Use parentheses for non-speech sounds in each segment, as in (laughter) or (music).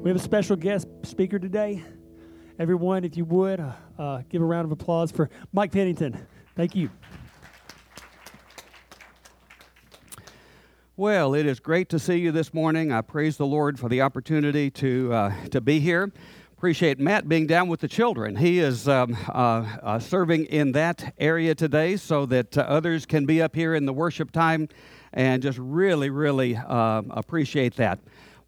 We have a special guest speaker today. Everyone, if you would, uh, uh, give a round of applause for Mike Pennington. Thank you. Well, it is great to see you this morning. I praise the Lord for the opportunity to uh, to be here. Appreciate Matt being down with the children. He is um, uh, uh, serving in that area today, so that others can be up here in the worship time, and just really, really appreciate that.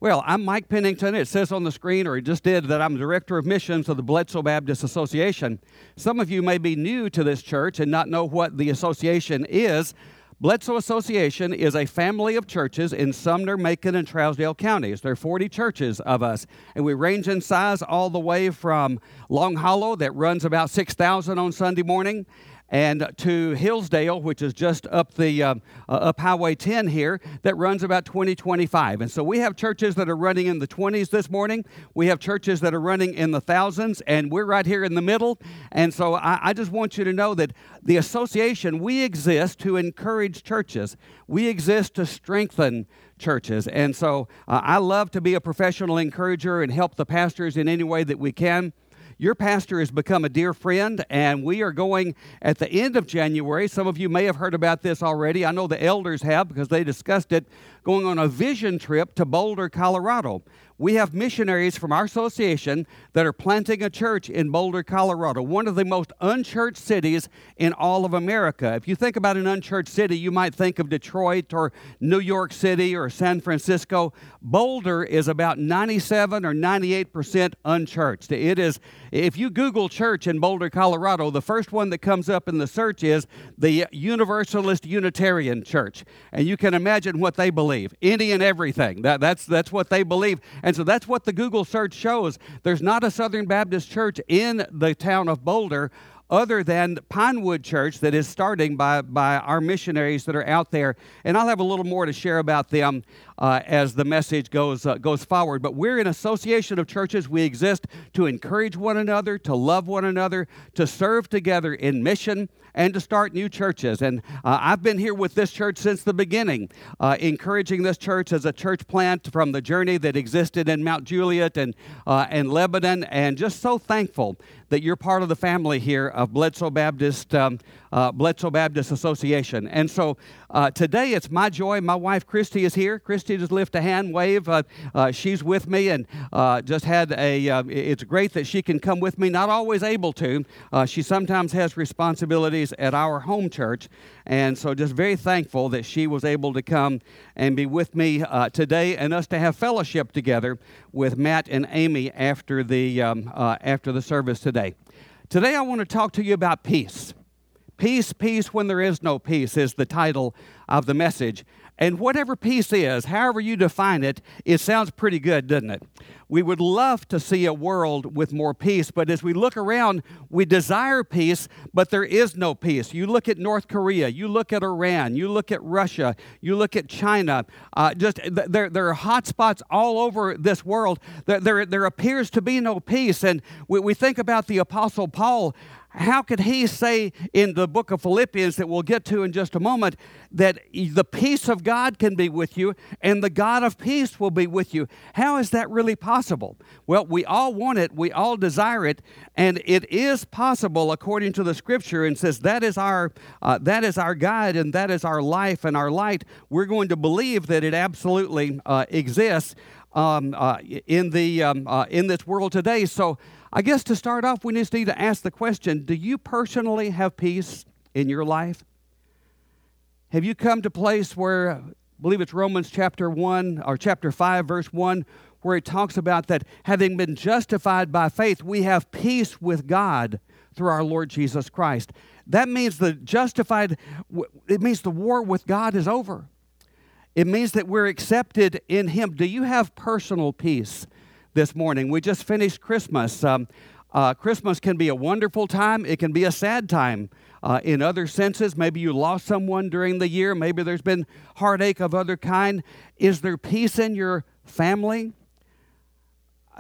Well, I'm Mike Pennington. It says on the screen, or it just did, that I'm Director of Missions of the Bledsoe Baptist Association. Some of you may be new to this church and not know what the association is. Bledsoe Association is a family of churches in Sumner, Macon, and Trousdale counties. There are 40 churches of us, and we range in size all the way from Long Hollow, that runs about 6,000 on Sunday morning, and to Hillsdale, which is just up the uh, uh, up Highway 10 here, that runs about 20, 25. And so we have churches that are running in the 20s this morning. We have churches that are running in the thousands, and we're right here in the middle. And so I, I just want you to know that the association, we exist to encourage churches. We exist to strengthen churches. And so uh, I love to be a professional encourager and help the pastors in any way that we can. Your pastor has become a dear friend, and we are going at the end of January. Some of you may have heard about this already. I know the elders have because they discussed it, going on a vision trip to Boulder, Colorado we have missionaries from our association that are planting a church in Boulder, Colorado, one of the most unchurched cities in all of America. If you think about an unchurched city, you might think of Detroit or New York City or San Francisco. Boulder is about 97 or 98% unchurched. It is, if you Google church in Boulder, Colorado, the first one that comes up in the search is the Universalist Unitarian Church. And you can imagine what they believe any and everything. That, that's, that's what they believe. And so that's what the Google search shows. There's not a Southern Baptist church in the town of Boulder other than Pinewood Church that is starting by, by our missionaries that are out there. And I'll have a little more to share about them uh, as the message goes, uh, goes forward. But we're an association of churches. We exist to encourage one another, to love one another, to serve together in mission and to start new churches. And uh, I've been here with this church since the beginning, uh, encouraging this church as a church plant from the journey that existed in Mount Juliet and, uh, and Lebanon, and just so thankful that you're part of the family here of Bledsoe Baptist, um, uh, Bledsoe Baptist Association. And so uh, today it's my joy. My wife Christy is here. Christy, just lift a hand, wave. Uh, uh she's with me, and uh, just had a. Uh, it's great that she can come with me. Not always able to. she sometimes has responsibilities at our home church, and so just very thankful that she was able to come and be with me today, and us to have fellowship together with Matt and Amy after the um, after the service today. Today I want to talk to you about peace. Peace, peace when there is no peace is the title of the message. And whatever peace is, however you define it, it sounds pretty good, doesn't it? We would love to see a world with more peace, but as we look around, we desire peace, but there is no peace. You look at North Korea, you look at Iran, you look at Russia, you look at China. Uh, just there, there are hot spots all over this world. There, there, there appears to be no peace. And we, we think about the Apostle Paul how could he say in the book of Philippians that we'll get to in just a moment that the peace of God can be with you and the God of peace will be with you? How is that really possible? Well, we all want it, we all desire it, and it is possible according to the scripture and says that is our uh, that is our guide and that is our life and our light. We're going to believe that it absolutely uh, exists um, uh, in the um, uh, in this world today. So I guess to start off, we just need to ask the question Do you personally have peace in your life? Have you come to a place where, I believe it's Romans chapter 1 or chapter 5, verse 1, where it talks about that having been justified by faith, we have peace with God through our Lord Jesus Christ. That means the justified, it means the war with God is over. It means that we're accepted in Him. Do you have personal peace this morning. We just finished Christmas. Um, uh, Christmas can be a wonderful time, it can be a sad time. Uh, in other senses, maybe you lost someone during the year, maybe there's been heartache of other kind. Is there peace in your family?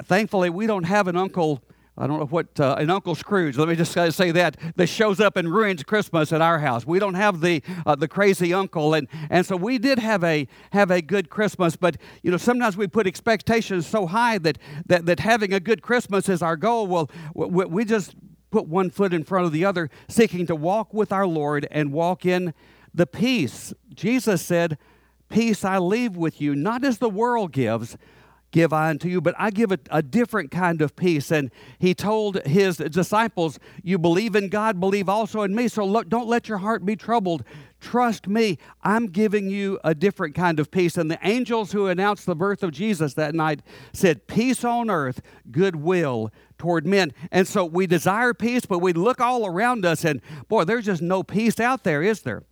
Thankfully, we don't have an uncle I don't know what uh, an Uncle Scrooge. Let me just say that that shows up and ruins Christmas at our house. We don't have the uh, the crazy uncle, and and so we did have a have a good Christmas. But you know, sometimes we put expectations so high that that that having a good Christmas is our goal. Well, we, we just put one foot in front of the other, seeking to walk with our Lord and walk in the peace. Jesus said, "Peace I leave with you, not as the world gives." Give I unto you, but I give a, a different kind of peace. And he told his disciples, You believe in God, believe also in me. So don't let your heart be troubled. Trust me, I'm giving you a different kind of peace. And the angels who announced the birth of Jesus that night said, Peace on earth, goodwill toward men. And so we desire peace, but we look all around us and boy, there's just no peace out there, is there?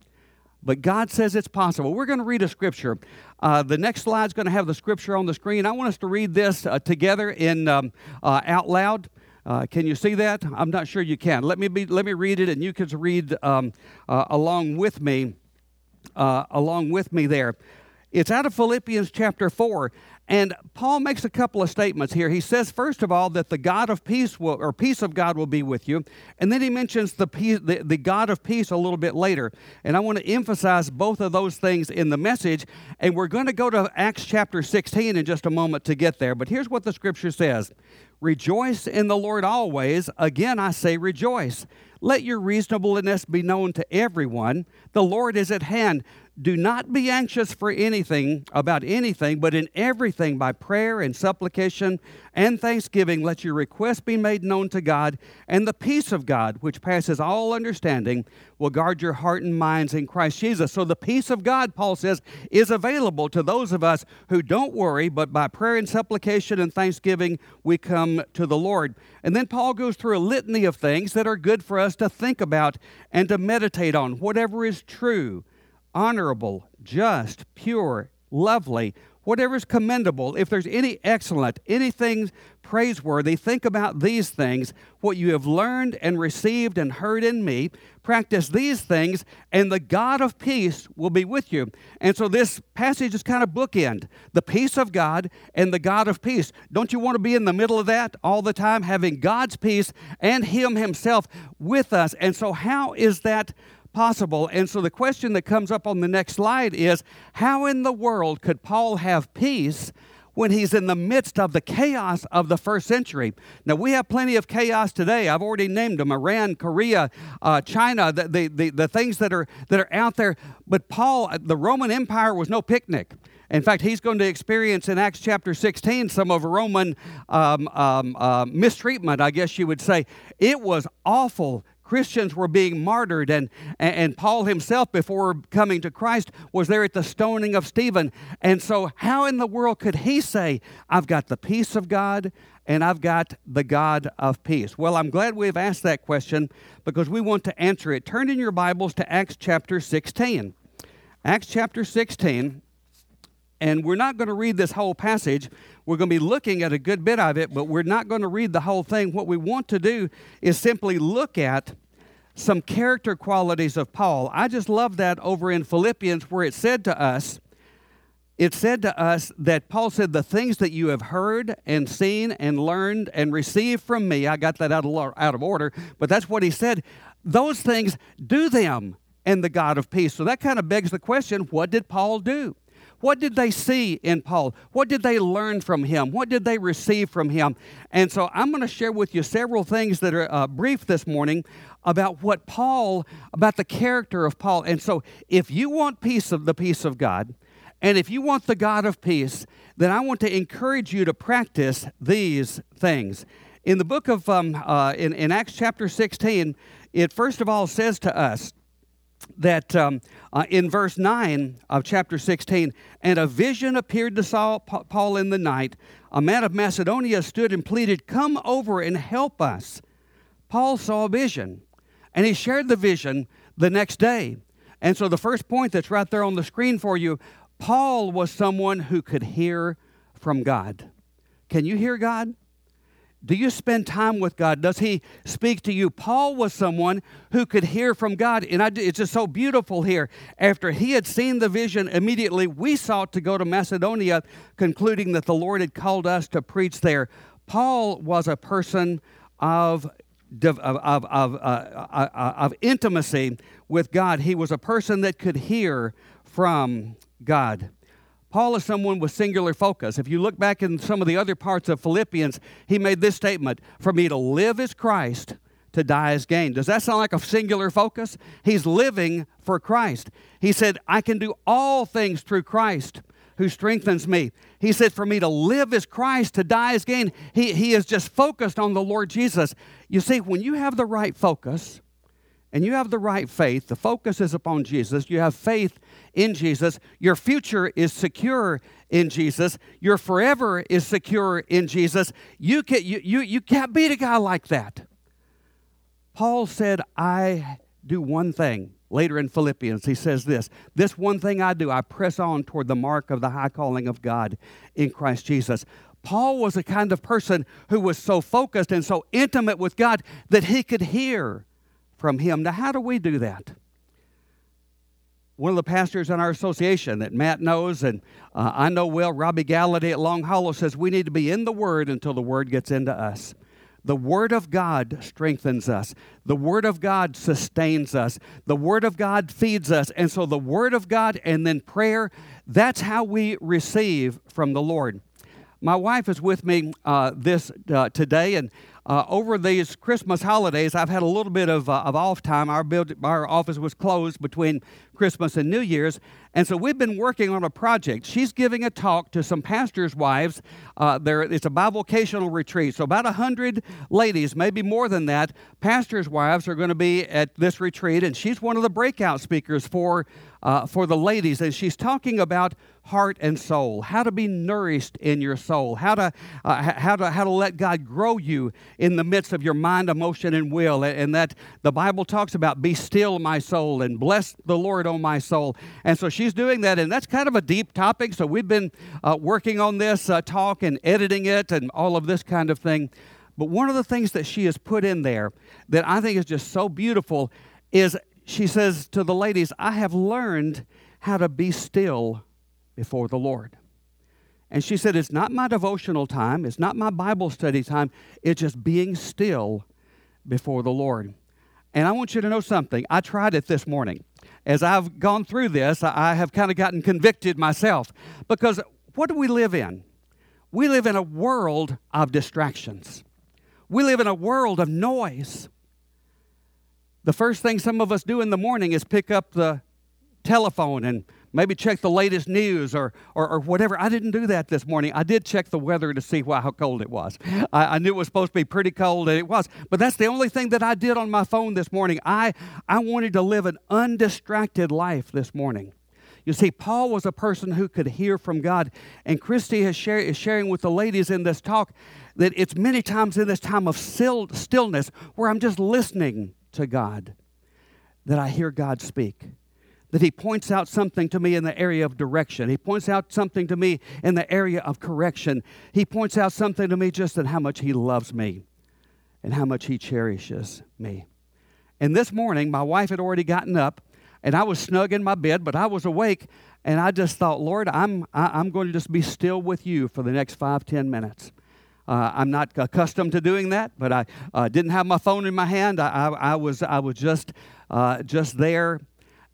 But God says it's possible. We're going to read a scripture. Uh, the next slide is going to have the scripture on the screen. I want us to read this uh, together in um, uh, out loud. Uh, can you see that? I'm not sure you can. Let me be, let me read it, and you can read um, uh, along with me. Uh, along with me there. It's out of Philippians chapter 4. And Paul makes a couple of statements here. He says, first of all, that the God of peace will, or peace of God will be with you. And then he mentions the, peace, the, the God of peace a little bit later. And I want to emphasize both of those things in the message. And we're going to go to Acts chapter 16 in just a moment to get there. But here's what the scripture says Rejoice in the Lord always. Again, I say rejoice. Let your reasonableness be known to everyone. The Lord is at hand. Do not be anxious for anything, about anything, but in everything by prayer and supplication and thanksgiving, let your requests be made known to God, and the peace of God, which passes all understanding, will guard your heart and minds in Christ Jesus. So the peace of God, Paul says, is available to those of us who don't worry, but by prayer and supplication and thanksgiving, we come to the Lord. And then Paul goes through a litany of things that are good for us to think about and to meditate on. Whatever is true honorable, just, pure, lovely, whatever is commendable, if there's any excellent, anything praiseworthy, think about these things. What you have learned and received and heard in me, practice these things, and the God of peace will be with you. And so this passage is kind of bookend the peace of God and the God of peace. Don't you want to be in the middle of that all the time, having God's peace and Him Himself with us? And so, how is that? Possible. And so the question that comes up on the next slide is how in the world could Paul have peace? when he's in the midst of the chaos of the first century. Now, we have plenty of chaos today. I've already named them Iran, Korea, uh, China, the, the, the, the, things that are, that are out there. But Paul, the Roman Empire was no picnic. In fact, he's going to experience in Acts chapter 16 some of Roman um, um, uh, mistreatment, I guess you would say. It was awful Christians were being martyred, and, and Paul himself, before coming to Christ, was there at the stoning of Stephen. And so, how in the world could he say, I've got the peace of God and I've got the God of peace? Well, I'm glad we've asked that question because we want to answer it. Turn in your Bibles to Acts chapter 16. Acts chapter 16. And we're not going to read this whole passage. We're going to be looking at a good bit of it, but we're not going to read the whole thing. What we want to do is simply look at some character qualities of Paul. I just love that over in Philippians where it said to us, it said to us that Paul said, The things that you have heard and seen and learned and received from me, I got that out of, out of order, but that's what he said. Those things, do them and the God of peace. So that kind of begs the question what did Paul do? What did they see in Paul? What did they learn from him? What did they receive from him? And so I'm going to share with you several things that are uh, brief this morning about what Paul, about the character of Paul. And so if you want peace of the peace of God, and if you want the God of peace, then I want to encourage you to practice these things. In the book of, um, uh, in, in Acts chapter 16, it first of all says to us, that um, uh, in verse 9 of chapter 16, and a vision appeared to Saul, Paul in the night. A man of Macedonia stood and pleaded, Come over and help us. Paul saw a vision, and he shared the vision the next day. And so, the first point that's right there on the screen for you Paul was someone who could hear from God. Can you hear God? Do you spend time with God? Does He speak to you? Paul was someone who could hear from God. And I, it's just so beautiful here. After he had seen the vision, immediately we sought to go to Macedonia, concluding that the Lord had called us to preach there. Paul was a person of, of, of, of, uh, uh, uh, of intimacy with God. He was a person that could hear from God. Paul is someone with singular focus. If you look back in some of the other parts of Philippians, he made this statement For me to live is Christ, to die is gain. Does that sound like a singular focus? He's living for Christ. He said, I can do all things through Christ who strengthens me. He said, For me to live is Christ, to die is gain. He, he is just focused on the Lord Jesus. You see, when you have the right focus, and you have the right faith, the focus is upon Jesus, you have faith in Jesus, your future is secure in Jesus, your forever is secure in Jesus, you, can, you, you, you can't beat a guy like that. Paul said, I do one thing. Later in Philippians, he says this This one thing I do, I press on toward the mark of the high calling of God in Christ Jesus. Paul was a kind of person who was so focused and so intimate with God that he could hear from Him. Now, how do we do that? One of the pastors in our association that Matt knows and uh, I know well, Robby Gallaty at Long Hollow, says we need to be in the Word until the Word gets into us. The Word of God strengthens us. The Word of God sustains us. The Word of God feeds us. And so the Word of God and then prayer, that's how we receive from the Lord. My wife is with me uh, this uh, today, and uh, over these Christmas holidays, I've had a little bit of, uh, of off time. Our, build, our office was closed between Christmas and New Year's, and so we've been working on a project. She's giving a talk to some pastors' wives. Uh, there, it's a bivocational retreat, so about 100 ladies, maybe more than that, pastors' wives are going to be at this retreat, and she's one of the breakout speakers for, uh, for the ladies, and she's talking about heart and soul, how to be nourished in your soul, how to, uh, how to, how to let God grow you in the midst of your mind, emotion, and will. And that the Bible talks about, be still, my soul, and bless the Lord, O my soul. And so she's doing that, and that's kind of a deep topic. So we've been uh, working on this uh, talk and editing it and all of this kind of thing. But one of the things that she has put in there that I think is just so beautiful is she says to the ladies, I have learned how to be still before the Lord. And she said, It's not my devotional time, it's not my Bible study time, it's just being still before the Lord. And I want you to know something. I tried it this morning. As I've gone through this, I have kind of gotten convicted myself. Because what do we live in? We live in a world of distractions, we live in a world of noise. The first thing some of us do in the morning is pick up the telephone and maybe check the latest news or, or, or, whatever. I didn't do that this morning. I did check the weather to see how cold it was. I, I, knew it was supposed to be pretty cold, and it was. But that's the only thing that I did on my phone this morning. I, I wanted to live an undistracted life this morning. You see, Paul was a person who could hear from God, and Christy is, share, is sharing with the ladies in this talk that it's many times in this time of still, stillness where I'm just listening to God that I hear God speak that he points out something to me in the area of direction. He points out something to me in the area of correction. He points out something to me just in how much he loves me and how much he cherishes me. And this morning, my wife had already gotten up, and I was snug in my bed, but I was awake, and I just thought, Lord, I'm, I, am going to just be still with you for the next five, ten minutes. Uh, I'm not accustomed to doing that, but I uh, didn't have my phone in my hand. I, I, I was, I was just, uh, just there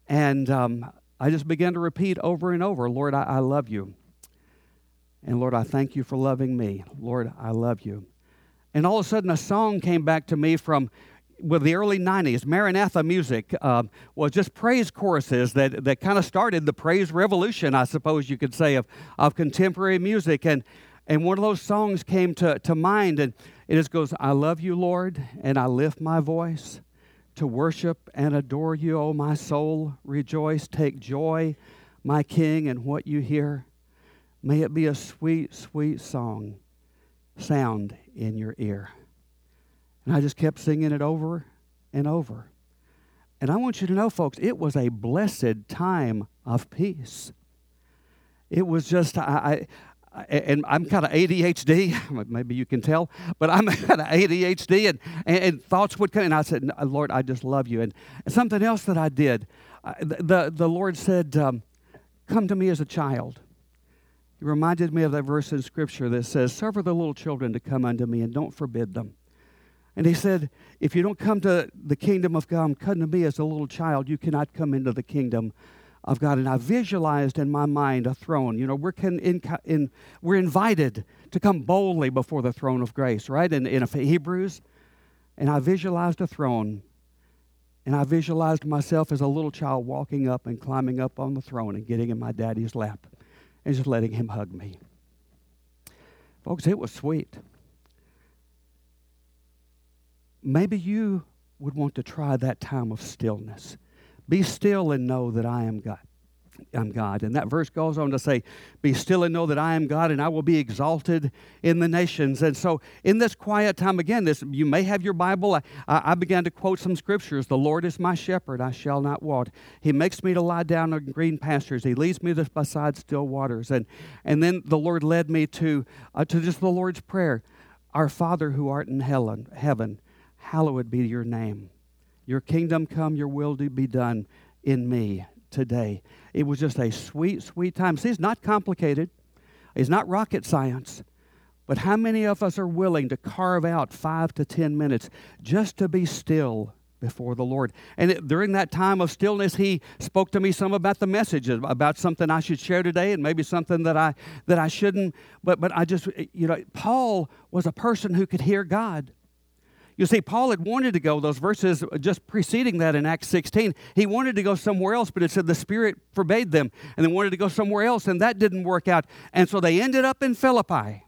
and um, I just began to repeat over and over Lord, I, I love you. And Lord, I thank you for loving me. Lord, I love you. And all of a sudden, a song came back to me from with the early 90s. Maranatha music uh, was just praise choruses that, that kind of started the praise revolution, I suppose you could say, of, of contemporary music. And, and one of those songs came to, to mind, and it just goes, I love you, Lord, and I lift my voice to worship and adore you, O my soul. Rejoice, take joy, my King, in what you hear. May it be a sweet, sweet song sound in your ear. And I just kept singing it over and over. And I want you to know, folks, it was a blessed time of peace. It was just, I, and I'm kind of ADHD. (laughs) Maybe you can tell, but I'm (laughs) kind of ADHD, and, and, and, thoughts would come. And I said, Lord, I just love you. And, something else that I did, the, the Lord said, um, Come to me as a child. He reminded me of that verse in Scripture that says, Suffer the little children to come unto me and don't forbid them. And he said, If you don't come to the kingdom of God, come to me as a little child, you cannot come into the kingdom of God. And I visualized in my mind a throne. You know, we're, can, in, in, we're invited to come boldly before the throne of grace, right? In, in Hebrews. And I visualized a throne. And I visualized myself as a little child walking up and climbing up on the throne and getting in my daddy's lap and just letting him hug me. Folks, it was sweet. Maybe you would want to try that time of stillness. Be still and know that I am God. I'm God. And that verse goes on to say, Be still and know that I am God, and I will be exalted in the nations. And so, in this quiet time, again, this you may have your Bible. I, I began to quote some scriptures. The Lord is my shepherd, I shall not want. He makes me to lie down on green pastures. He leads me beside still waters. And, and then the Lord led me to, uh, to just the Lord's Prayer Our Father who art in heaven hallowed be your name. Your kingdom come, your will be done in me today. It was just a sweet, sweet time. See, it's not complicated, it's not rocket science. But how many of us are willing to carve out five to ten minutes just to be still before the Lord? And it, during that time of stillness, He spoke to me some about the message, about something I should share today, and maybe something that I that I shouldn't. But but I just you know, Paul was a person who could hear God. You see, Paul had wanted to go, those verses just preceding that in Acts 16, he wanted to go somewhere else, but it said the Spirit forbade them, and they wanted to go somewhere else, and that didn't work out. And so they ended up in Philippi.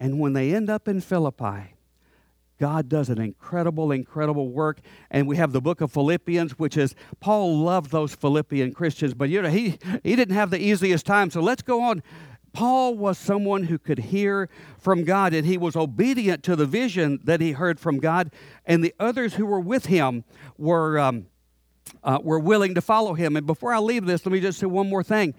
And when they end up in Philippi, God does an incredible, incredible work. And we have the book of Philippians, which is Paul loved those Philippian Christians, but you know, he, he didn't have the easiest time. So let's go on Paul was someone who could hear from God, and he was obedient to the vision that he heard from God, and the others who were with him were, um, uh, were willing to follow him. And before I leave this, let me just say one more thing.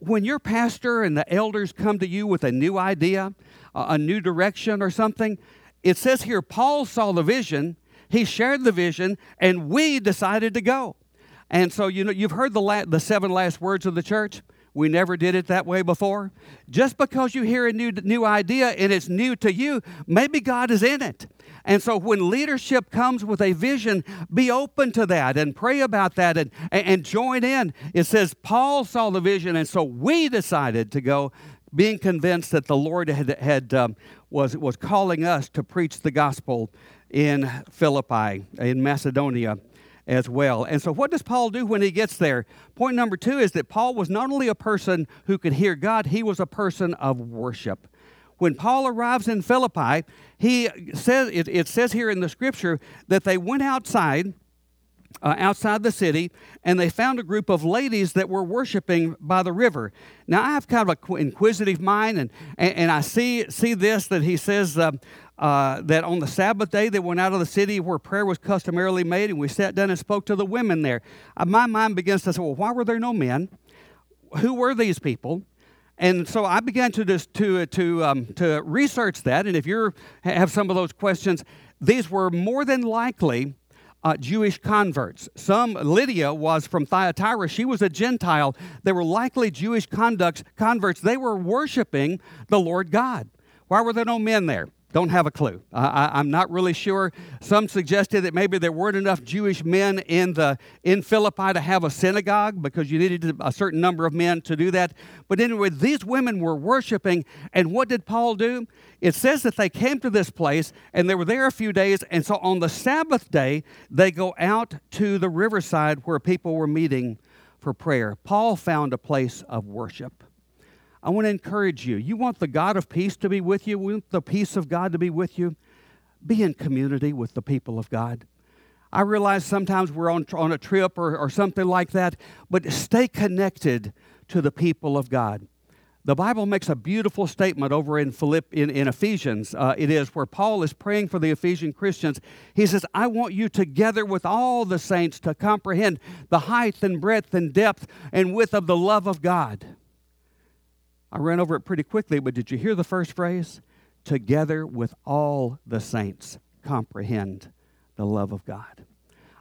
When your pastor and the elders come to you with a new idea, a new direction, or something, it says here Paul saw the vision, he shared the vision, and we decided to go. And so, you know, you've heard the, la- the seven last words of the church. We never did it that way before. Just because you hear a new, new idea and it's new to you, maybe God is in it. And so when leadership comes with a vision, be open to that and pray about that and, and join in. It says Paul saw the vision, and so we decided to go, being convinced that the Lord had, had um, was, was calling us to preach the gospel in Philippi, in Macedonia as well. And so, what does Paul do when he gets there? Point number two is that Paul was not only a person who could hear God, he was a person of worship. When Paul arrives in Philippi, he says it, it says here in the scripture that they went outside. Uh, outside the city, and they found a group of ladies that were worshiping by the river. Now, I have kind of an inquisitive mind, and, and, and, I see, see this that he says, uh, uh, that on the Sabbath day they went out of the city where prayer was customarily made, and we sat down and spoke to the women there. Uh, my mind begins to say, well, why were there no men? Who were these people? And so I began to just to to um, to research that. And if you have some of those questions, these were more than likely uh, Jewish converts. Some, Lydia was from Thyatira. She was a Gentile. They were likely Jewish conducts, converts. They were worshiping the Lord God. Why were there no men there? Don't have a clue. I, am not really sure. Some suggested that maybe there weren't enough Jewish men in the in Philippi to have a synagogue because you needed a certain number of men to do that. But anyway, these women were worshiping, and what did Paul do? It says that they came to this place and they were there a few days, and so on the Sabbath day they go out to the riverside where people were meeting for prayer. Paul found a place of worship. I want to encourage you. You want the God of peace to be with you, we want the peace of God to be with you. Be in community with the people of God. I realize sometimes we're on, on a trip or, or something like that, but stay connected to the people of God. The Bible makes a beautiful statement over in, Philipp, in, in Ephesians. Uh, it is where Paul is praying for the Ephesian Christians. He says, I want you together with all the saints to comprehend the height and breadth and depth and width of the love of God I ran over it pretty quickly, but did you hear the first phrase? Together with all the saints, comprehend the love of God.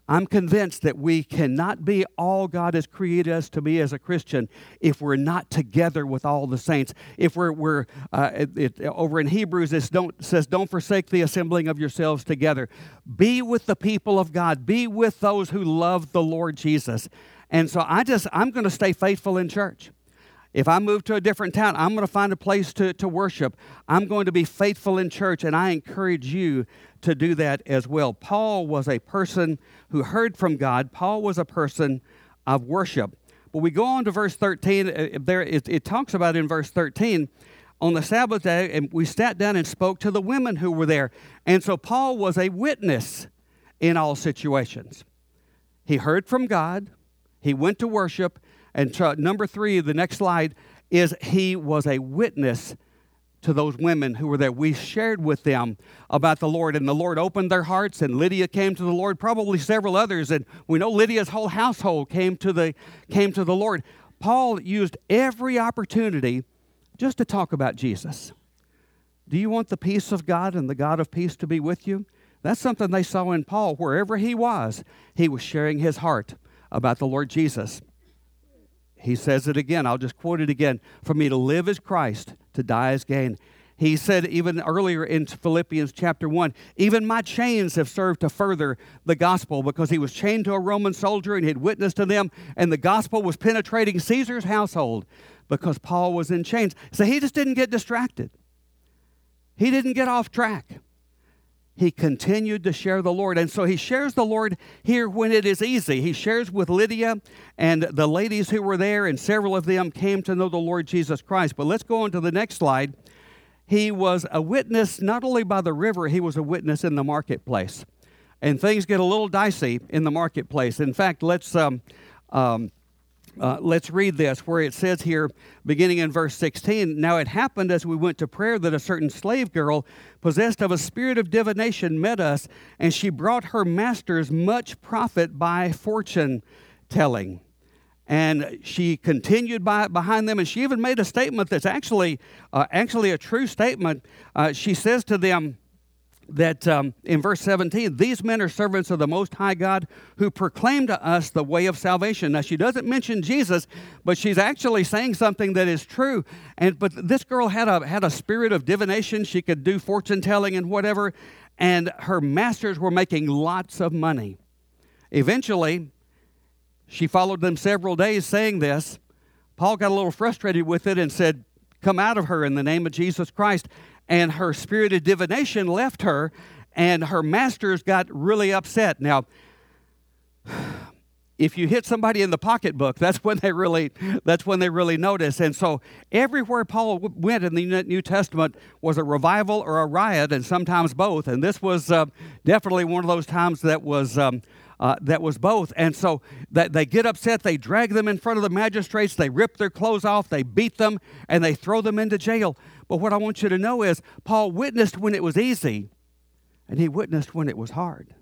I'm convinced that we cannot be all God has created us to be as a Christian if we're not together with all the saints. If we're, we're uh, it, it, over in Hebrews, it don't, says, Don't forsake the assembling of yourselves together. Be with the people of God, be with those who love the Lord Jesus. And so I just, I'm going to stay faithful in church. If I move to a different town, I'm going to find a place to, to worship. I'm going to be faithful in church, and I encourage you to do that as well. Paul was a person who heard from God, Paul was a person of worship. But we go on to verse 13. Uh, there, it, it talks about in verse 13 on the Sabbath day, and we sat down and spoke to the women who were there. And so Paul was a witness in all situations. He heard from God, he went to worship, and number three, the next slide, is he was a witness to those women who were there. We shared with them about the Lord, and the Lord opened their hearts, and Lydia came to the Lord, probably several others, and we know Lydia's whole household came to the, came to the Lord. Paul used every opportunity just to talk about Jesus. Do you want the peace of God and the God of peace to be with you? That's something they saw in Paul. Wherever he was, he was sharing his heart about the Lord Jesus. He says it again. I'll just quote it again. For me to live as Christ, to die as gain. He said even earlier in Philippians chapter 1, even my chains have served to further the gospel because he was chained to a Roman soldier and he had witnessed to them, and the gospel was penetrating Caesar's household because Paul was in chains. So he just didn't get distracted, he didn't get off track he continued to share the Lord. And so he shares the Lord here when it is easy. He shares with Lydia and the ladies who were there, and several of them came to know the Lord Jesus Christ. But let's go on to the next slide. He was a witness not only by the river, he was a witness in the marketplace. And things get a little dicey in the marketplace. In fact, let's. Um, um, uh, let's read this where it says here, beginning in verse 16 Now it happened as we went to prayer that a certain slave girl, possessed of a spirit of divination, met us, and she brought her masters much profit by fortune telling. And she continued by, behind them, and she even made a statement that's actually, uh, actually a true statement. Uh, she says to them, that um, in verse 17, these men are servants of the Most High God who proclaim to us the way of salvation. Now, she doesn't mention Jesus, but she's actually saying something that is true. And but this girl had a had a spirit of divination. She could do fortune telling and whatever, and her masters were making lots of money. Eventually, she followed them several days saying this. Paul got a little frustrated with it and said, Come out of her in the name of Jesus Christ and her spirit of divination left her, and her masters got really upset. Now, (sighs) if you hit somebody in the pocketbook, (laughs) that's when they really that's when they really notice. And so everywhere Paul went in the New Testament was a revival or a riot, and sometimes both. And this was uh, definitely one of those times that was. Um, uh, that was both. And so that they get upset, they drag them in front of the magistrates, they rip their clothes off, they beat them, and they throw them into jail. But what I want you to know is Paul witnessed when it was easy, and he witnessed when it was hard.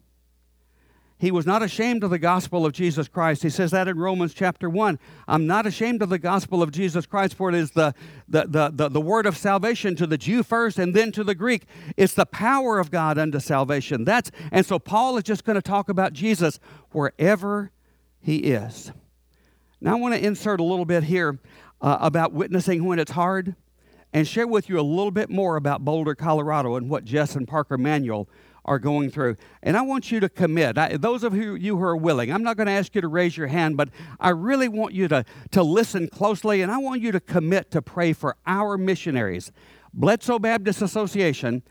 He was not ashamed of the gospel of Jesus Christ. He says that in Romans chapter 1. I'm not ashamed of the gospel of Jesus Christ, for it is the, the, the, the, the word of salvation to the Jew first and then to the Greek. It's the power of God unto salvation. That's and so Paul is just going to talk about Jesus wherever he is. Now I want to insert a little bit here uh, about witnessing when it's hard and share with you a little bit more about Boulder, Colorado and what Jess and Parker Manuel are going through. And I want you to commit. I, those of you, you who are willing, I'm not going to ask you to raise your hand, but I really want you to, to listen closely and I want you to commit to pray for our missionaries. Bledsoe Baptist Association.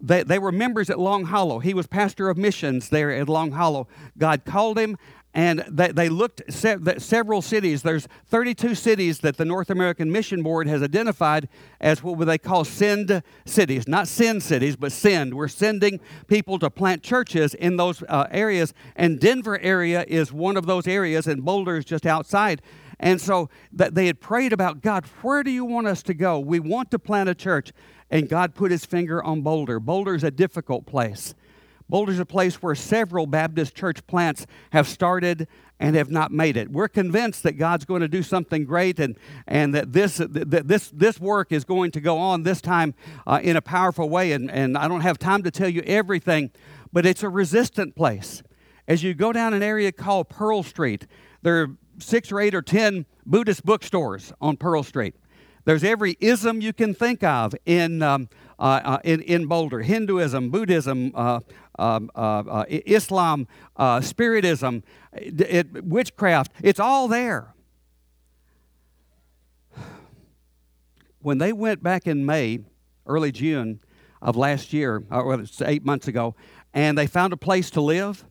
They, they were members at Long Hollow. He was pastor of missions there at Long Hollow. God called him and they, they looked se- several cities there's 32 cities that the north american mission board has identified as what they call send cities. Not sin cities but send. We're sending people to plant churches in those uh, areas and denver area is one of those areas and boulder is just outside. And so that they had prayed about god where do you want us to go? We want to plant a church. And god put his finger on boulder. Boulder is a difficult place Boulder's a place where several Baptist church plants have started and have not made it. We're convinced that God's going to do something great and, and that, this, that this, this work is going to go on this time uh, in a powerful way. And, and I don't have time to tell you everything, but it's a resistant place. As you go down an area called Pearl Street, there are six or eight or ten Buddhist bookstores on Pearl Street. There's every ism you can think of in, um, in, in Boulder Hinduism, Buddhism, uh, uh, uh, Islam, uh, Spiritism, it, it, witchcraft. It's all there. When they went back in May, early June of last year, or it's eight months ago, and they found a place to live,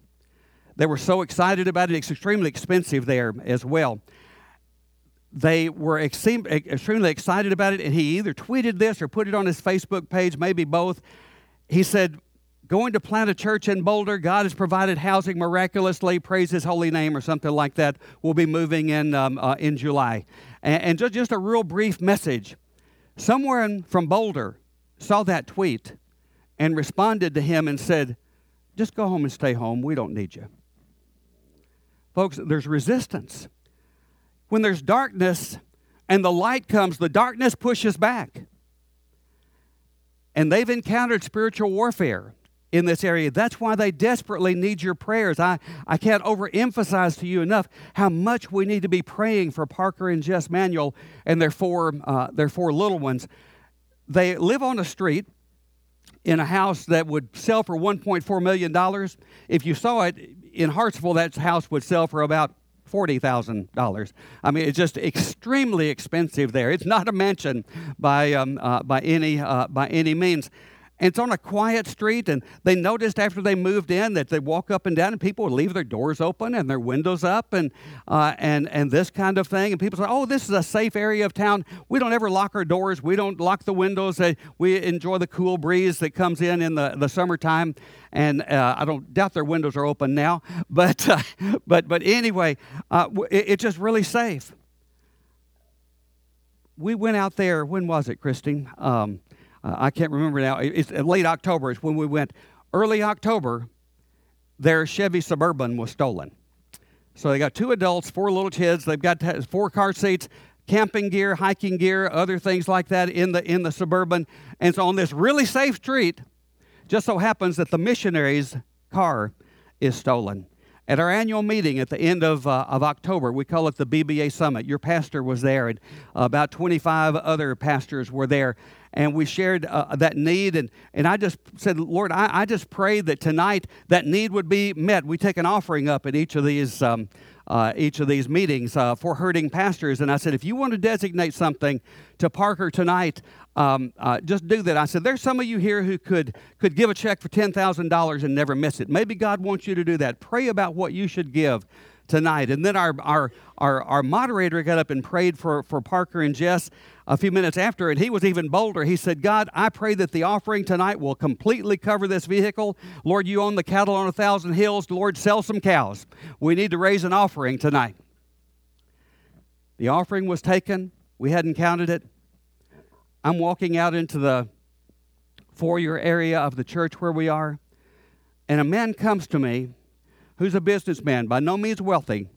they were so excited about it. It's extremely expensive there as well they were extremely excited about it, and he either tweeted this or put it on his Facebook page, maybe both. He said, Going to plant a church in Boulder, God has provided housing miraculously, praise his holy name, or something like that. We'll be moving in, um, uh, in July. And, and just, just a real brief message. Someone from Boulder saw that tweet and responded to him and said, Just go home and stay home. We don't need you. Folks, there's resistance when there's darkness and the light comes, the darkness pushes back. And they've encountered spiritual warfare in this area. That's why they desperately need your prayers. I, I can't overemphasize to you enough how much we need to be praying for Parker and Jess Manuel and their four, uh, their four little ones. They live on a street in a house that would sell for $1.4 million. If you saw it in Hartsville, that house would sell for about $40,000. I mean, it's just extremely expensive there. It's not a mansion by, um, uh, by, any, uh, by any means. And it's on a quiet street, and they noticed after they moved in that they walk up and down, and people would leave their doors open and their windows up, and uh, and and this kind of thing. And people say, "Oh, this is a safe area of town. We don't ever lock our doors. We don't lock the windows. We enjoy the cool breeze that comes in in the the summertime." And uh, I don't doubt their windows are open now, (laughs) but uh, but but anyway, uh, it, it's just really safe. We went out there. When was it, Christine? Um, uh, I can't remember now. It's late October It's when we went. Early October, their Chevy Suburban was stolen. So they got two adults, four little kids. They've got four car seats, camping gear, hiking gear, other things like that in the in the Suburban. And so on this really safe street, just so happens that the missionary's car is stolen. At our annual meeting at the end of, uh, of October, we call it the BBA Summit. Your pastor was there, and about 25 other pastors were there and we shared uh, that need. And, and I just said, Lord, I, I just pray that tonight that need would be met. We take an offering up at each of these. Um, uh, each of these meetings uh, for hurting pastors. And I said, if you want to designate something to Parker tonight, um, uh, just do that. I said, there's some of you here who could, could give a check for $10,000 and never miss it. Maybe God wants you to do that. Pray about what you should give tonight. And then our, our, our, our moderator got up and prayed for, for Parker and Jess a few minutes after, and he was even bolder. He said, God, I pray that the offering tonight will completely cover this vehicle. Lord, you own the cattle on a thousand hills. Lord, sell some cows. We need to raise an offering tonight. The offering was taken. We hadn't counted it. I'm walking out into the foyer area of the church where we are, and a man comes to me who's a businessman, by no means wealthy,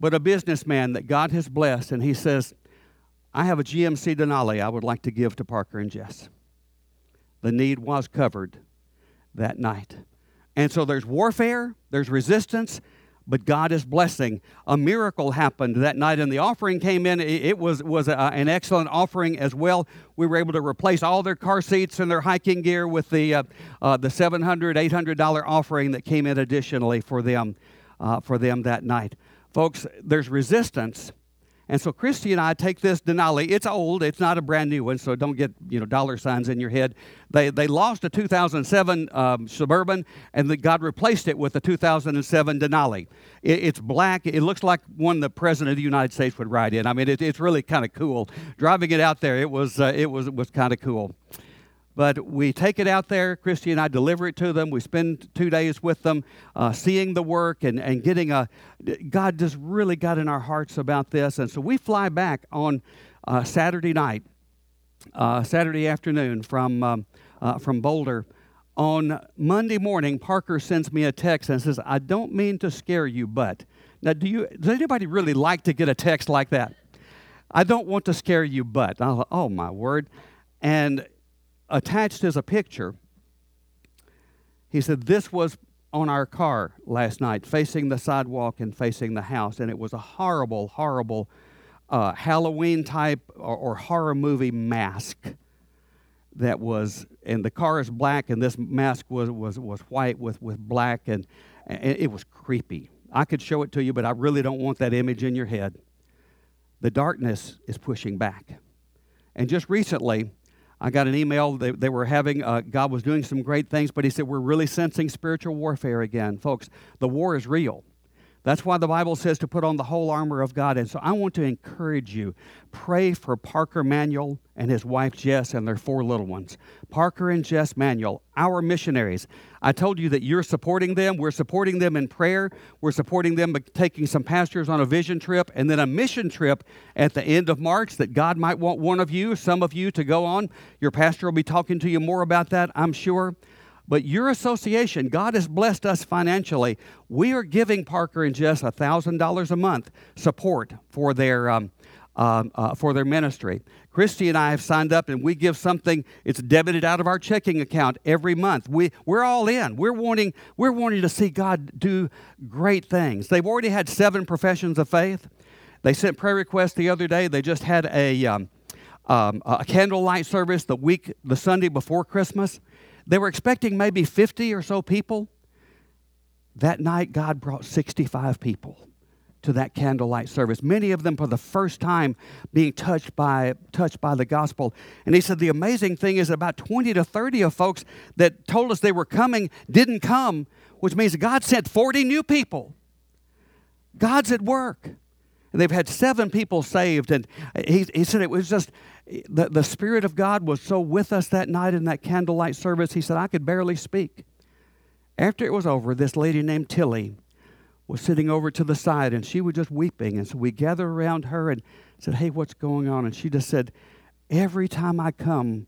but a businessman that God has blessed, and he says, I have a GMC Denali I would like to give to Parker and Jess. The need was covered that night. And so there's warfare, there's resistance, but God is blessing. A miracle happened that night, and the offering came in. It was, was a, an excellent offering as well. We were able to replace all their car seats and their hiking gear with the, uh, uh, the $700, $800 offering that came in additionally for them, uh, for them that night. Folks, there's resistance and so Christy and I take this Denali. It's old. It's not a brand new one, so don't get you know dollar signs in your head. They they lost a 2007 um, Suburban, and the, God replaced it with a 2007 Denali. It, it's black. It looks like one the President of the United States would ride in. I mean, it, it's really kind of cool. Driving it out there, it was uh, it was it was kind of cool. But we take it out there. Christy and I deliver it to them. We spend two days with them, uh, seeing the work and, and getting a. God just really got in our hearts about this. And so we fly back on uh, Saturday night, uh, Saturday afternoon from, um, uh, from Boulder. On Monday morning, Parker sends me a text and says, I don't mean to scare you, but. Now, do you, does anybody really like to get a text like that? I don't want to scare you, but. Oh, my word. And attached as a picture, he said, This was on our car last night, facing the sidewalk and facing the house, and it was a horrible, horrible uh, Halloween type or, or horror movie mask that was, and the car is black, and this mask was was was white with with black, and, and it was creepy. I could show it to you, but I really don't want that image in your head. The darkness is pushing back, and just recently. I got an email. They, they were having, uh, God was doing some great things, but He said, We're really sensing spiritual warfare again. Folks, the war is real. That's why the Bible says to put on the whole armor of God. And so I want to encourage you pray for Parker Manuel and his wife Jess and their four little ones. Parker and Jess Manuel, our missionaries. I told you that you're supporting them. We're supporting them in prayer. We're supporting them by taking some pastors on a vision trip and then a mission trip at the end of March that God might want one of you, some of you, to go on. Your pastor will be talking to you more about that, I'm sure. But your association, God has blessed us financially. We are giving Parker and Jess $1,000 a month support for their, um, um, uh, for their ministry. Christy and I have signed up and we give something, it's debited out of our checking account every month. We, we're all in. We're wanting, we're wanting to see God do great things. They've already had seven professions of faith. They sent prayer requests the other day. They just had a, um, um, a candlelight service the week, the Sunday before Christmas. They were expecting maybe 50 or so people. That night, God brought 65 people to that candlelight service. Many of them for the first time being touched by touched by the gospel. And he said the amazing thing is about 20 to 30 of folks that told us they were coming didn't come, which means God sent 40 new people. God's at work. And they've had seven people saved. And he, he said it was just the, the Spirit of God was so with us that night in that candlelight service, he said, I could barely speak. After it was over, this lady named Tilly was sitting over to the side and she was just weeping. And so we gathered around her and said, Hey, what's going on? And she just said, Every time I come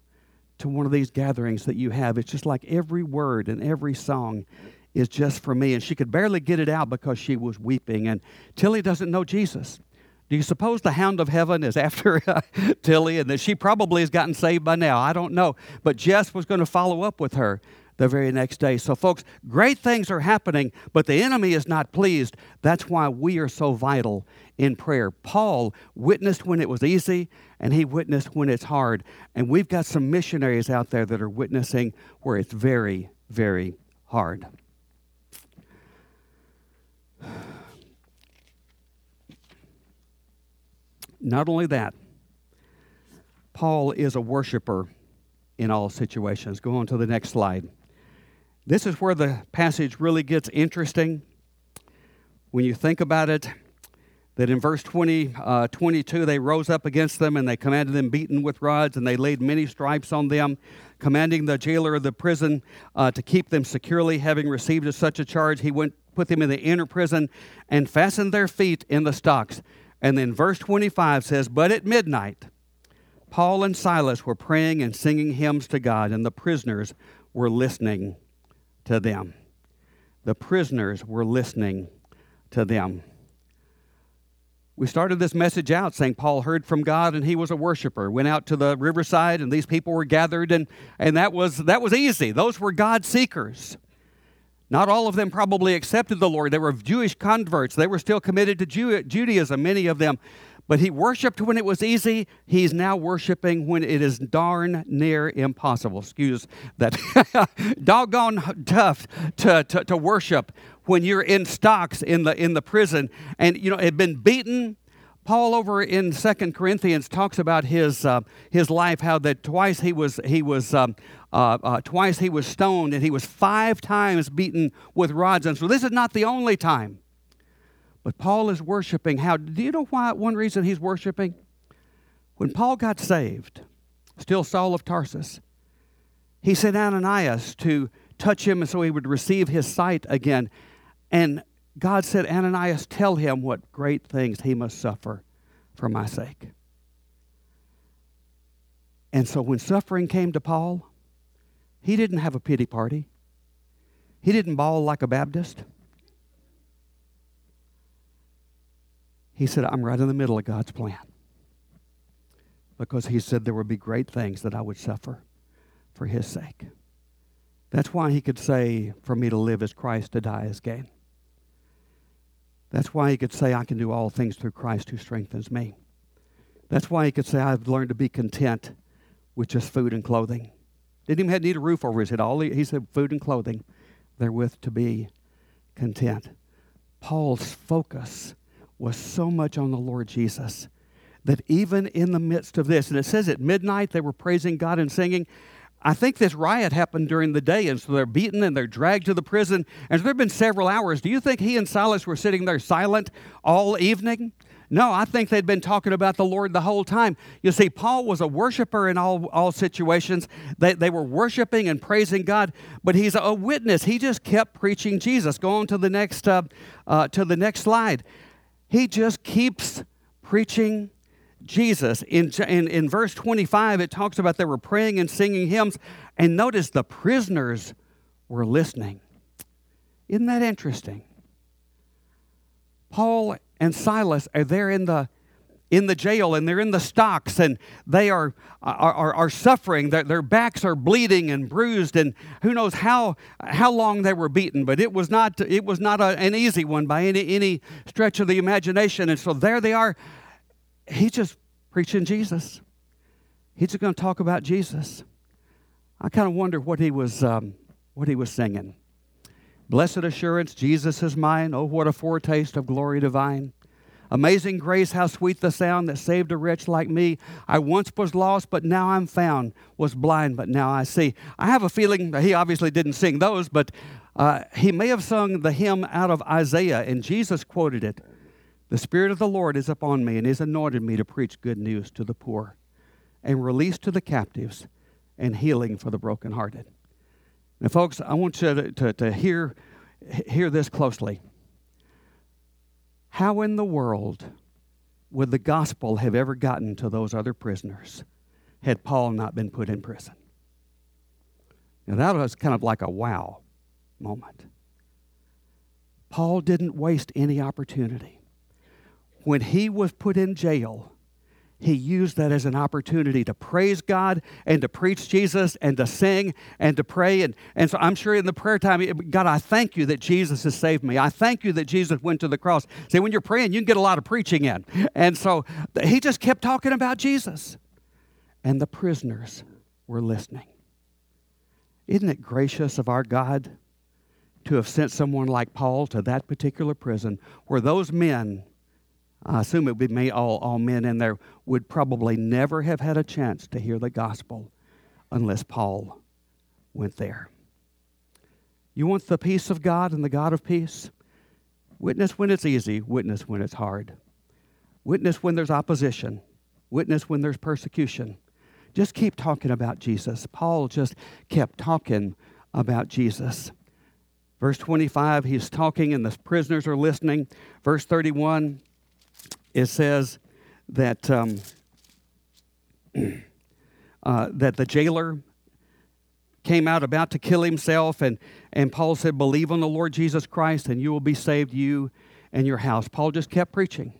to one of these gatherings that you have, it's just like every word and every song is just for me. And she could barely get it out because she was weeping. And Tilly doesn't know Jesus. Do you suppose the hound of heaven is (laughs) after uh, Tilly and that she probably has gotten saved by now? I don't know. But Jess was going to follow up with her the very next day. So, folks, great things are happening, but the enemy is not pleased. That's why we are so vital in prayer. Paul witnessed when it was easy, and he witnessed when it's hard. And we've got some missionaries out there that are witnessing where it's very, very hard. Not only that, Paul is a worshiper in all situations. Go on to the next slide. This is where the passage really gets interesting. When you think about it, that in verse 20, uh, 22, they rose up against them and they commanded them beaten with rods and they laid many stripes on them, commanding the jailer of the prison uh, to keep them securely. Having received such a charge, he went, put them in the inner prison and fastened their feet in the stocks. And then verse 25 says, But at midnight, Paul and Silas were praying and singing hymns to God, and the prisoners were listening to them. The prisoners were listening to them. We started this message out saying Paul heard from God and he was a worshiper. Went out to the riverside and these people were gathered and, and that was that was easy. Those were God seekers. Not all of them probably accepted the Lord. They were Jewish converts. They were still committed to Jew- Judaism, many of them. But he worshiped when it was easy. He's now worshiping when it is darn near impossible. Excuse that. (laughs) Doggone tough to, to, to worship when you're in stocks in the, in the prison and, you know, had been beaten Paul over in Second Corinthians talks about his uh, his life, how that twice he was he was um, uh, uh, twice he was stoned, and he was five times beaten with rods. And so this is not the only time. But Paul is worshiping. How do you know why? One reason he's worshiping. When Paul got saved, still Saul of Tarsus, he sent Ananias to touch him so he would receive his sight again. And God said, Ananias, tell him what great things he must suffer for my sake. And so when suffering came to Paul, he didn't have a pity party. He didn't bawl like a Baptist. He said, I'm right in the middle of God's plan. Because he said there would be great things that I would suffer for his sake. That's why he could say, For me to live is Christ, to die is gain. That's why he could say, I can do all things through Christ who strengthens me. That's why he could say, I've learned to be content with just food and clothing. Didn't even have need a roof over his head. All he, he said, food and clothing, therewith to be content. Paul's focus was so much on the Lord Jesus that even in the midst of this, and it says at midnight they were praising God and singing. I think this riot happened during the day, and so they're beaten and they're dragged to the prison. And there have been several hours. Do you think he and Silas were sitting there silent all evening? No, I think they'd been talking about the Lord the whole time. You see, Paul was a worshiper in all, all situations. They, they were worshiping and praising God, but he's a witness. He just kept preaching Jesus. Go on to the next, uh, uh, to the next slide. He just keeps preaching Jesus. In, in, in verse 25, it talks about they were praying and singing hymns, and notice the prisoners were listening. Isn't that interesting? Paul and Silas are there in the in the jail and they're in the stocks and they are are, are, are suffering their, their backs are bleeding and bruised and who knows how how long they were beaten but it was not it was not a, an easy one by any any stretch of the imagination and so there they are he's just preaching jesus he's just going to talk about jesus i kind of wonder what he was um, what he was singing Blessed assurance, Jesus is mine. Oh, what a foretaste of glory divine. Amazing grace, how sweet the sound that saved a wretch like me. I once was lost, but now I'm found. Was blind, but now I see. I have a feeling he obviously didn't sing those, but uh, he may have sung the hymn out of Isaiah, and Jesus quoted it. The Spirit of the Lord is upon me, and has anointed me to preach good news to the poor, and release to the captives, and healing for the brokenhearted. Now, folks, I want you to, to, to hear, hear this closely. How in the world would the gospel have ever gotten to those other prisoners had Paul not been put in prison? Now, that was kind of like a wow moment. Paul didn't waste any opportunity. When he was put in jail, he used that as an opportunity to praise God and to preach Jesus and to sing and to pray. And, and so I'm sure in the prayer time, God, I thank you that Jesus has saved me. I thank you that Jesus went to the cross. See, when you're praying, you can get a lot of preaching in. And so he just kept talking about Jesus. And the prisoners were listening. Isn't it gracious of our God to have sent someone like Paul to that particular prison where those men I assume it would be all, all men in there, would probably never have had a chance to hear the gospel unless Paul went there. You want the peace of God and the God of peace? Witness when it's easy, witness when it's hard. Witness when there's opposition, witness when there's persecution. Just keep talking about Jesus. Paul just kept talking about Jesus. Verse 25, he's talking and the prisoners are listening. Verse 31, it says that, um, (clears throat) uh, that the jailer came out about to kill himself, and, and Paul said, Believe on the Lord Jesus Christ, and you will be saved, you and your house. Paul just kept preaching.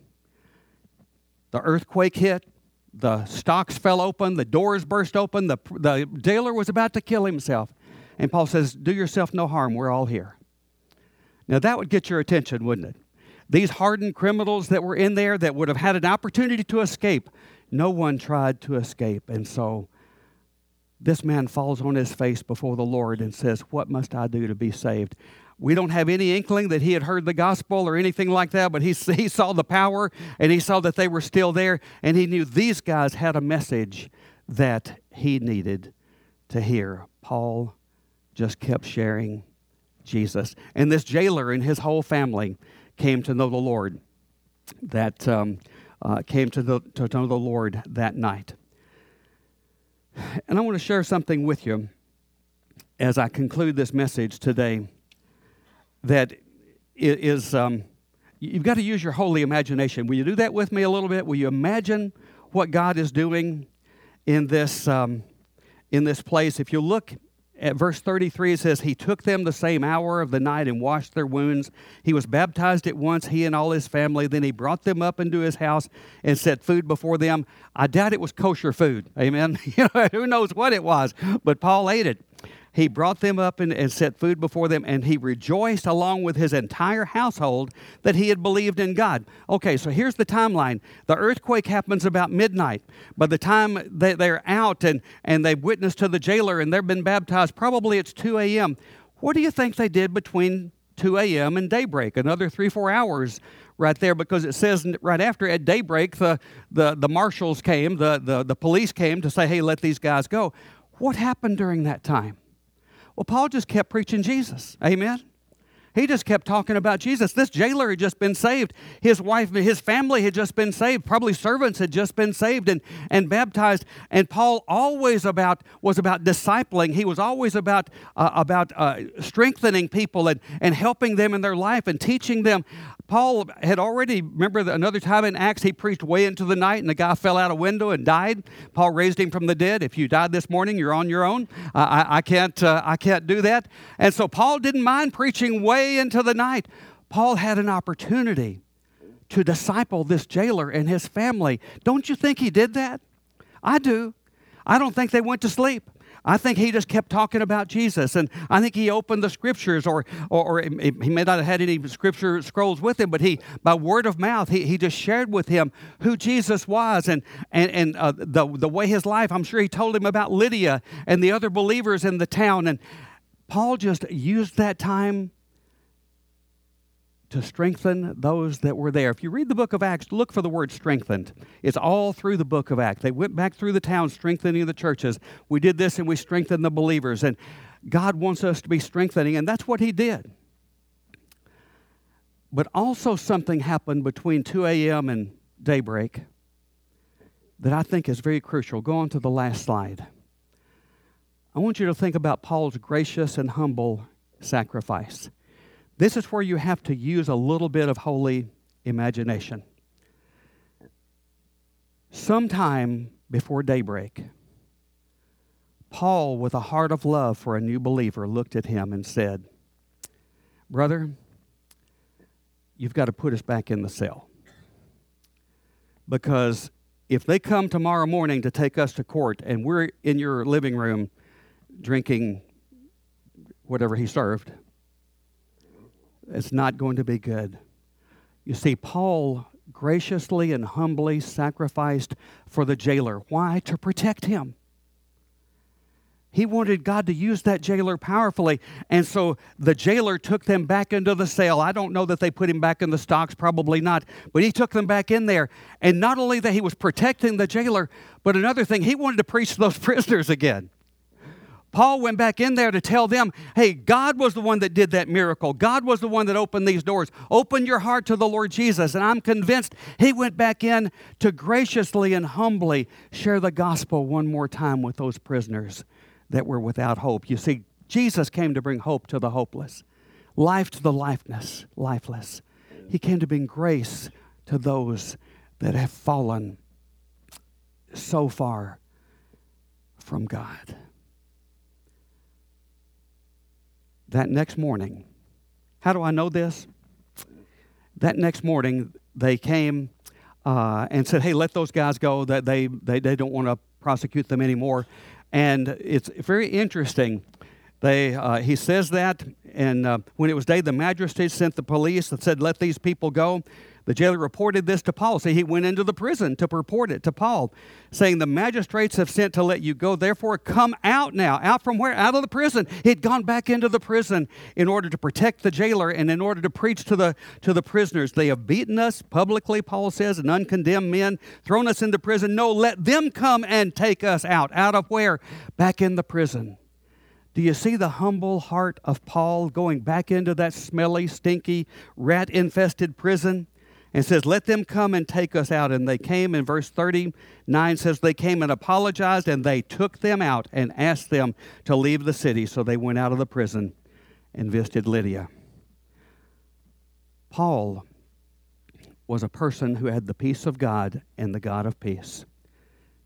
The earthquake hit, the stocks fell open, the doors burst open, the, the jailer was about to kill himself. And Paul says, Do yourself no harm, we're all here. Now that would get your attention, wouldn't it? These hardened criminals that were in there that would have had an opportunity to escape, no one tried to escape. And so this man falls on his face before the Lord and says, What must I do to be saved? We don't have any inkling that he had heard the gospel or anything like that, but he, (laughs) he saw the power and he saw that they were still there, and he knew these guys had a message that he needed to hear. Paul just kept sharing Jesus. And this jailer and his whole family came to know the Lord, that um, uh, came to, the, to know the Lord that night. And I want to share something with you as I conclude this message today that is, um, you've got to use your holy imagination. Will you do that with me a little bit? Will you imagine what God is doing in this, um, in this place? If you look at verse 33 it says he took them the same hour of the night and washed their wounds. He was baptized at once he and all his family. Then he brought them up into his house and set food before them. I doubt it was kosher food. Amen. (laughs) You know, who knows what it was but paul ate it he brought them up and, and set food before them, and he rejoiced along with his entire household that he had believed in God. Okay, so here's the timeline. The earthquake happens about midnight. By the time they, they're out and, and they've witnessed to the jailer and they've been baptized, probably it's 2 a.m. What do you think they did between 2 a.m. and daybreak? Another three, four hours right there because it says right after at daybreak the, the, the marshals came, the, the, the police came to say, hey, let these guys go. What happened during that time? Well, Paul just kept preaching Jesus. Amen. He just kept talking about Jesus. This jailer had just been saved. His wife, his family had just been saved. Probably servants had just been saved and, and baptized. And Paul always about was about discipling. He was always about uh, about uh, strengthening people and, and helping them in their life and teaching them Paul had already, remember another time in Acts, he preached way into the night and the guy fell out a window and died. Paul raised him from the dead. If you died this morning, you're on your own. Uh, I, I, can't, uh, I can't do that. And so Paul didn't mind preaching way into the night. Paul had an opportunity to disciple this jailer and his family. Don't you think he did that? I do. I don't think they went to sleep. I think he just kept talking about Jesus. And I think he opened the scriptures, or, or, or, he may not have had any scripture scrolls with him, but he, by word of mouth, he, he just shared with him who Jesus was and, and, and uh, the, the way his life, I'm sure he told him about Lydia and the other believers in the town. And Paul just used that time to strengthen those that were there. If you read the book of Acts, look for the word strengthened. It's all through the book of Acts. They went back through the town strengthening the churches. We did this and we strengthened the believers. And God wants us to be strengthening, and that's what He did. But also, something happened between 2 a.m. and daybreak that I think is very crucial. Go on to the last slide. I want you to think about Paul's gracious and humble sacrifice. This is where you have to use a little bit of holy imagination. Sometime before daybreak, Paul, with a heart of love for a new believer, looked at him and said, Brother, you've got to put us back in the cell. Because if they come tomorrow morning to take us to court and we're in your living room drinking whatever he served, it's not going to be good. You see, Paul graciously and humbly sacrificed for the jailer. Why? To protect him. He wanted God to use that jailer powerfully. And so the jailer took them back into the cell. I don't know that they put him back in the stocks, probably not, but he took them back in there. And not only that he was protecting the jailer, but another thing, he wanted to preach to those (laughs) prisoners again. Paul went back in there to tell them, hey, God was the one that did that miracle. God was the one that opened these doors. Open your heart to the Lord Jesus. And I'm convinced he went back in to graciously and humbly share the gospel one more time with those prisoners that were without hope. You see, Jesus came to bring hope to the hopeless, life to the lifeless, lifeless. He came to bring grace to those that have fallen so far from God. That next morning, how do I know this? That next morning, they came uh, and said, hey, let those guys go, that they, they, they don't want to prosecute them anymore. And it's very interesting. They, uh, he says that, and uh, when it was day, the magistrate sent the police and said, let these people go. The jailer reported this to Paul. So he went into the prison to report it to Paul, saying, The magistrates have sent to let you go. Therefore, come out now. Out from where? Out of the prison. He'd gone back into the prison in order to protect the jailer and in order to preach to the, to the prisoners. They have beaten us publicly, Paul says, and uncondemned men, thrown us into prison. No, let them come and take us out. Out of where? Back in the prison. Do you see the humble heart of Paul going back into that smelly, stinky, rat infested prison? And says, Let them come and take us out. And they came, in verse 39 says, They came and apologized, and they took them out and asked them to leave the city. So they went out of the prison and visited Lydia. Paul was a person who had the peace of God and the God of peace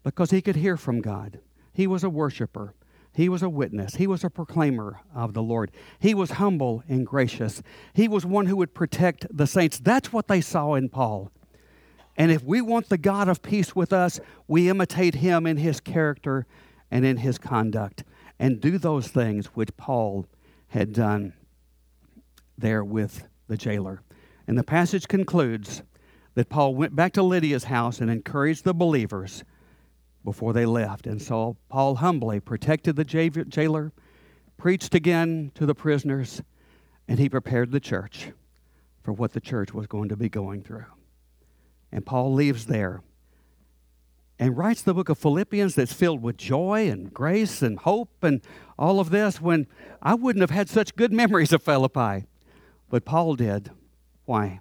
because he could hear from God. He was a worshiper. He was a witness. He was a proclaimer of the Lord. He was humble and gracious. He was one who would protect the saints. That's what they saw in Paul. And if we want the God of peace with us, we imitate him in his character and in his conduct. and do those things which Paul had done there with the jailer. And the passage concludes that Paul went back to Lydia's house and encouraged the believers before they left. And so Paul humbly protected the jailer, preached again to the prisoners, and he prepared the church for what the church was going to be going through. And Paul leaves there and writes the book of Philippians that's filled with joy and grace and hope and all of this when I wouldn't have had such good memories of Philippi. But Paul did. Why?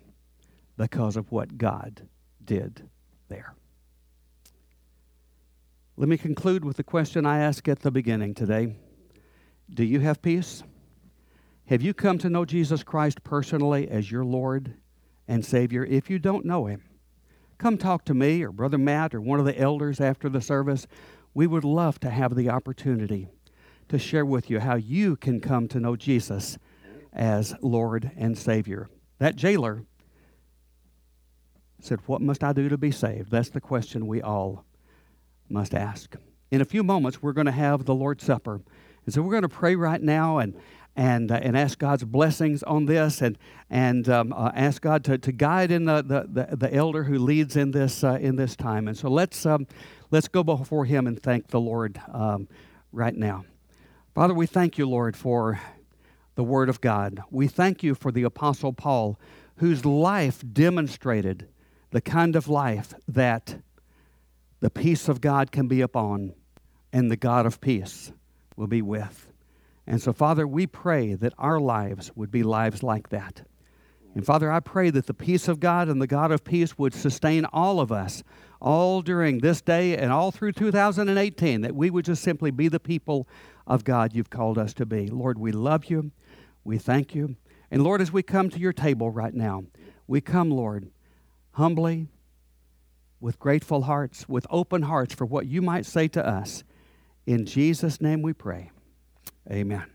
Because of what God did there. Let me conclude with the question I asked at the beginning today Do you have peace? Have you come to know Jesus Christ personally as your Lord and Savior? If you don't know Him, come talk to me or Brother Matt or one of the elders after the service. We would love to have the opportunity to share with you how you can come to know Jesus as Lord and Savior. That jailer said, What must I do to be saved? That's the question we all must ask. In a few moments, we're going to have the Lord's Supper. And so we're going to pray right now and, and, uh, and ask God's blessings on this and, and um, uh, ask God to, to guide in the, the, the, the elder who leads in this, uh, in this time. And so let's, um, let's go before Him and thank the Lord um, right now. Father, we thank you, Lord, for the Word of God. We thank you for the Apostle Paul, whose life demonstrated the kind of life that the peace of God can be upon, and the God of peace will be with. And so, Father, we pray that our lives would be lives like that. And Father, I pray that the peace of God and the God of peace would sustain all of us, all during this day and all through 2018, that we would just simply be the people of God you've called us to be. Lord, we love you. We thank you. And Lord, as we come to your table right now, we come, Lord, humbly, with grateful hearts, with open hearts for what you might say to us. In Jesus' name we pray. Amen.